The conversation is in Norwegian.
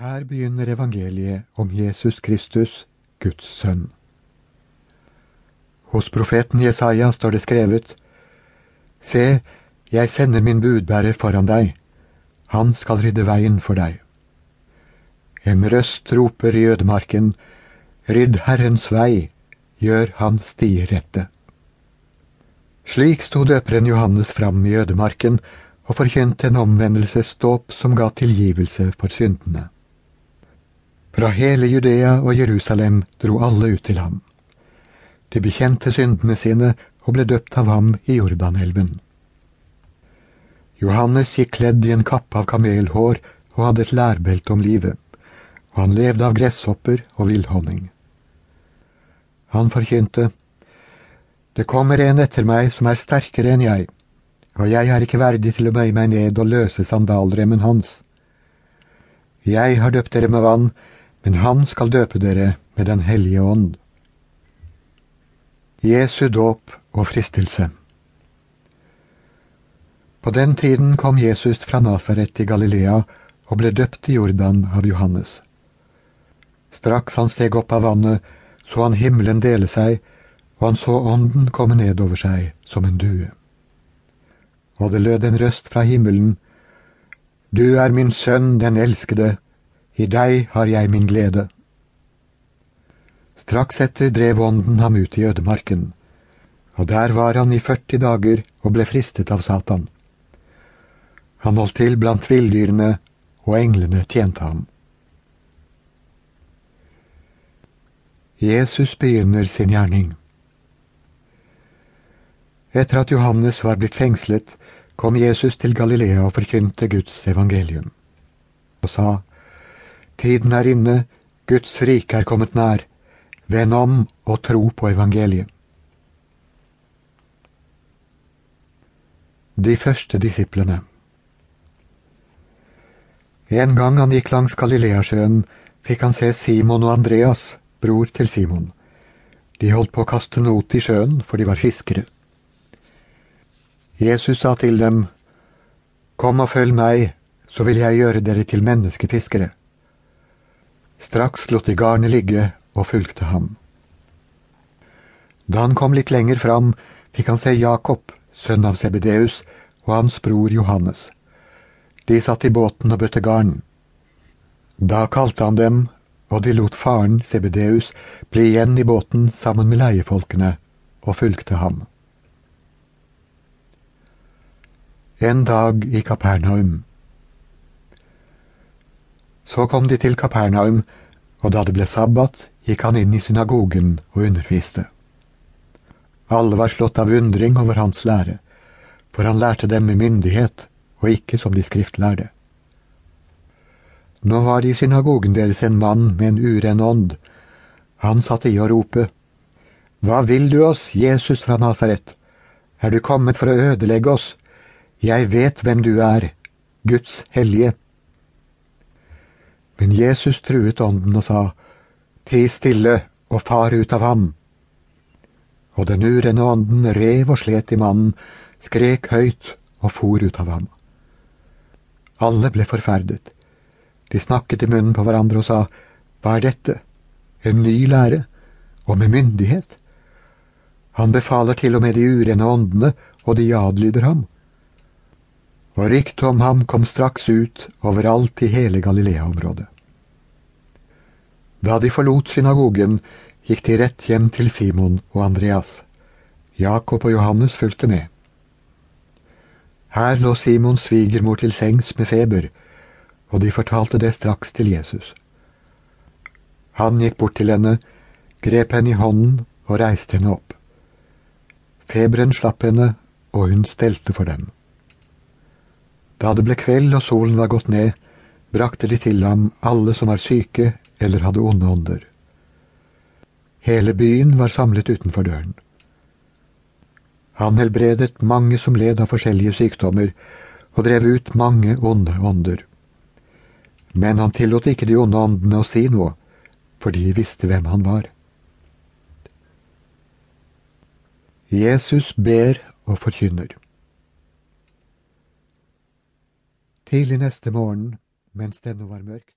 Her begynner evangeliet om Jesus Kristus, Guds sønn. Hos profeten Jesaja står det skrevet:" Se, jeg sender min budbærer foran deg. Han skal rydde veien for deg. En røst roper i ødemarken, Rydd Herrens vei, gjør hans stier rette. Slik sto døperen Johannes fram i ødemarken og forkynte en omvendelsesdåp som ga tilgivelse for syndene. Fra hele Judea og Jerusalem dro alle ut til ham. De bekjente syndene sine og ble døpt av ham i Jordanelven. Johannes gikk kledd i en kappe av kamelhår og hadde et lærbelte om livet, og han levde av gresshopper og villhonning. Han forkynte, Det kommer en etter meg som er sterkere enn jeg, og jeg er ikke verdig til å bøye meg ned og løse sandalremmen hans. Jeg har døpt dere med vann, men han skal døpe dere med Den hellige ånd. Jesu dåp og fristelse. På den tiden kom Jesus fra Nasaret til Galilea og ble døpt i Jordan av Johannes. Straks han steg opp av vannet, så han himmelen dele seg, og han så ånden komme ned over seg som en due. Og det lød en røst fra himmelen, Du er min sønn, den elskede, i deg har jeg min glede. Straks etter drev ånden ham ut i ødemarken, og der var han i 40 dager og ble fristet av Satan. Han holdt til blant villdyrene, og englene tjente ham. Jesus begynner sin gjerning. Etter at Johannes var blitt fengslet, kom Jesus til Galilea og forkynte Guds evangelium, og sa, Tiden er inne, Guds rike er kommet nær. Vend om og tro på evangeliet. De første disiplene En gang han gikk langs Galileasjøen, fikk han se Simon og Andreas, bror til Simon. De holdt på å kaste not i sjøen, for de var fiskere. Jesus sa til dem, Kom og følg meg, så vil jeg gjøre dere til menneskefiskere. Straks lot de garnet ligge og fulgte ham. Da han kom litt lenger fram, fikk han se Jakob, sønn av Sebedeus, og hans bror Johannes. De satt i båten og bøtte garn. Da kalte han dem, og de lot faren, Sebedeus, bli igjen i båten sammen med leiefolkene, og fulgte ham. En dag i Kapernaum. Så kom de til Kapernaum, og da det ble sabbat, gikk han inn i synagogen og underviste. Alle var slått av undring over hans lære, for han lærte dem med myndighet, og ikke som de skriftlærde. Nå var det i synagogen deres en mann med en uren ånd. Han satte i å rope, Hva vil du oss, Jesus fra Nasaret? Er du kommet for å ødelegge oss? Jeg vet hvem du er, Guds hellige. Men Jesus truet ånden og sa, Ti stille og far ut av ham. Og den urene ånden rev og slet i mannen, skrek høyt og for ut av ham. Alle ble forferdet. De snakket i munnen på hverandre og sa, Hva er dette? En ny lære? Og med myndighet? Han befaler til og med de urene åndene, og de adlyder ham. Og ryktet om ham kom straks ut overalt i hele Galilea-området. Da de forlot synagogen, gikk de rett hjem til Simon og Andreas. Jakob og Johannes fulgte med. Her lå Simons svigermor til sengs med feber, og de fortalte det straks til Jesus. Han gikk bort til henne, grep henne i hånden og reiste henne opp. Feberen slapp henne, og hun stelte for dem. Da det ble kveld og solen var gått ned, brakte de til ham alle som var syke eller hadde onde ånder. Hele byen var samlet utenfor døren. Han helbredet mange som led av forskjellige sykdommer, og drev ut mange onde ånder. Men han tillot ikke de onde åndene å si noe, for de visste hvem han var. Jesus ber og forkynner. Tidlig neste morgen, mens det ennå var mørkt,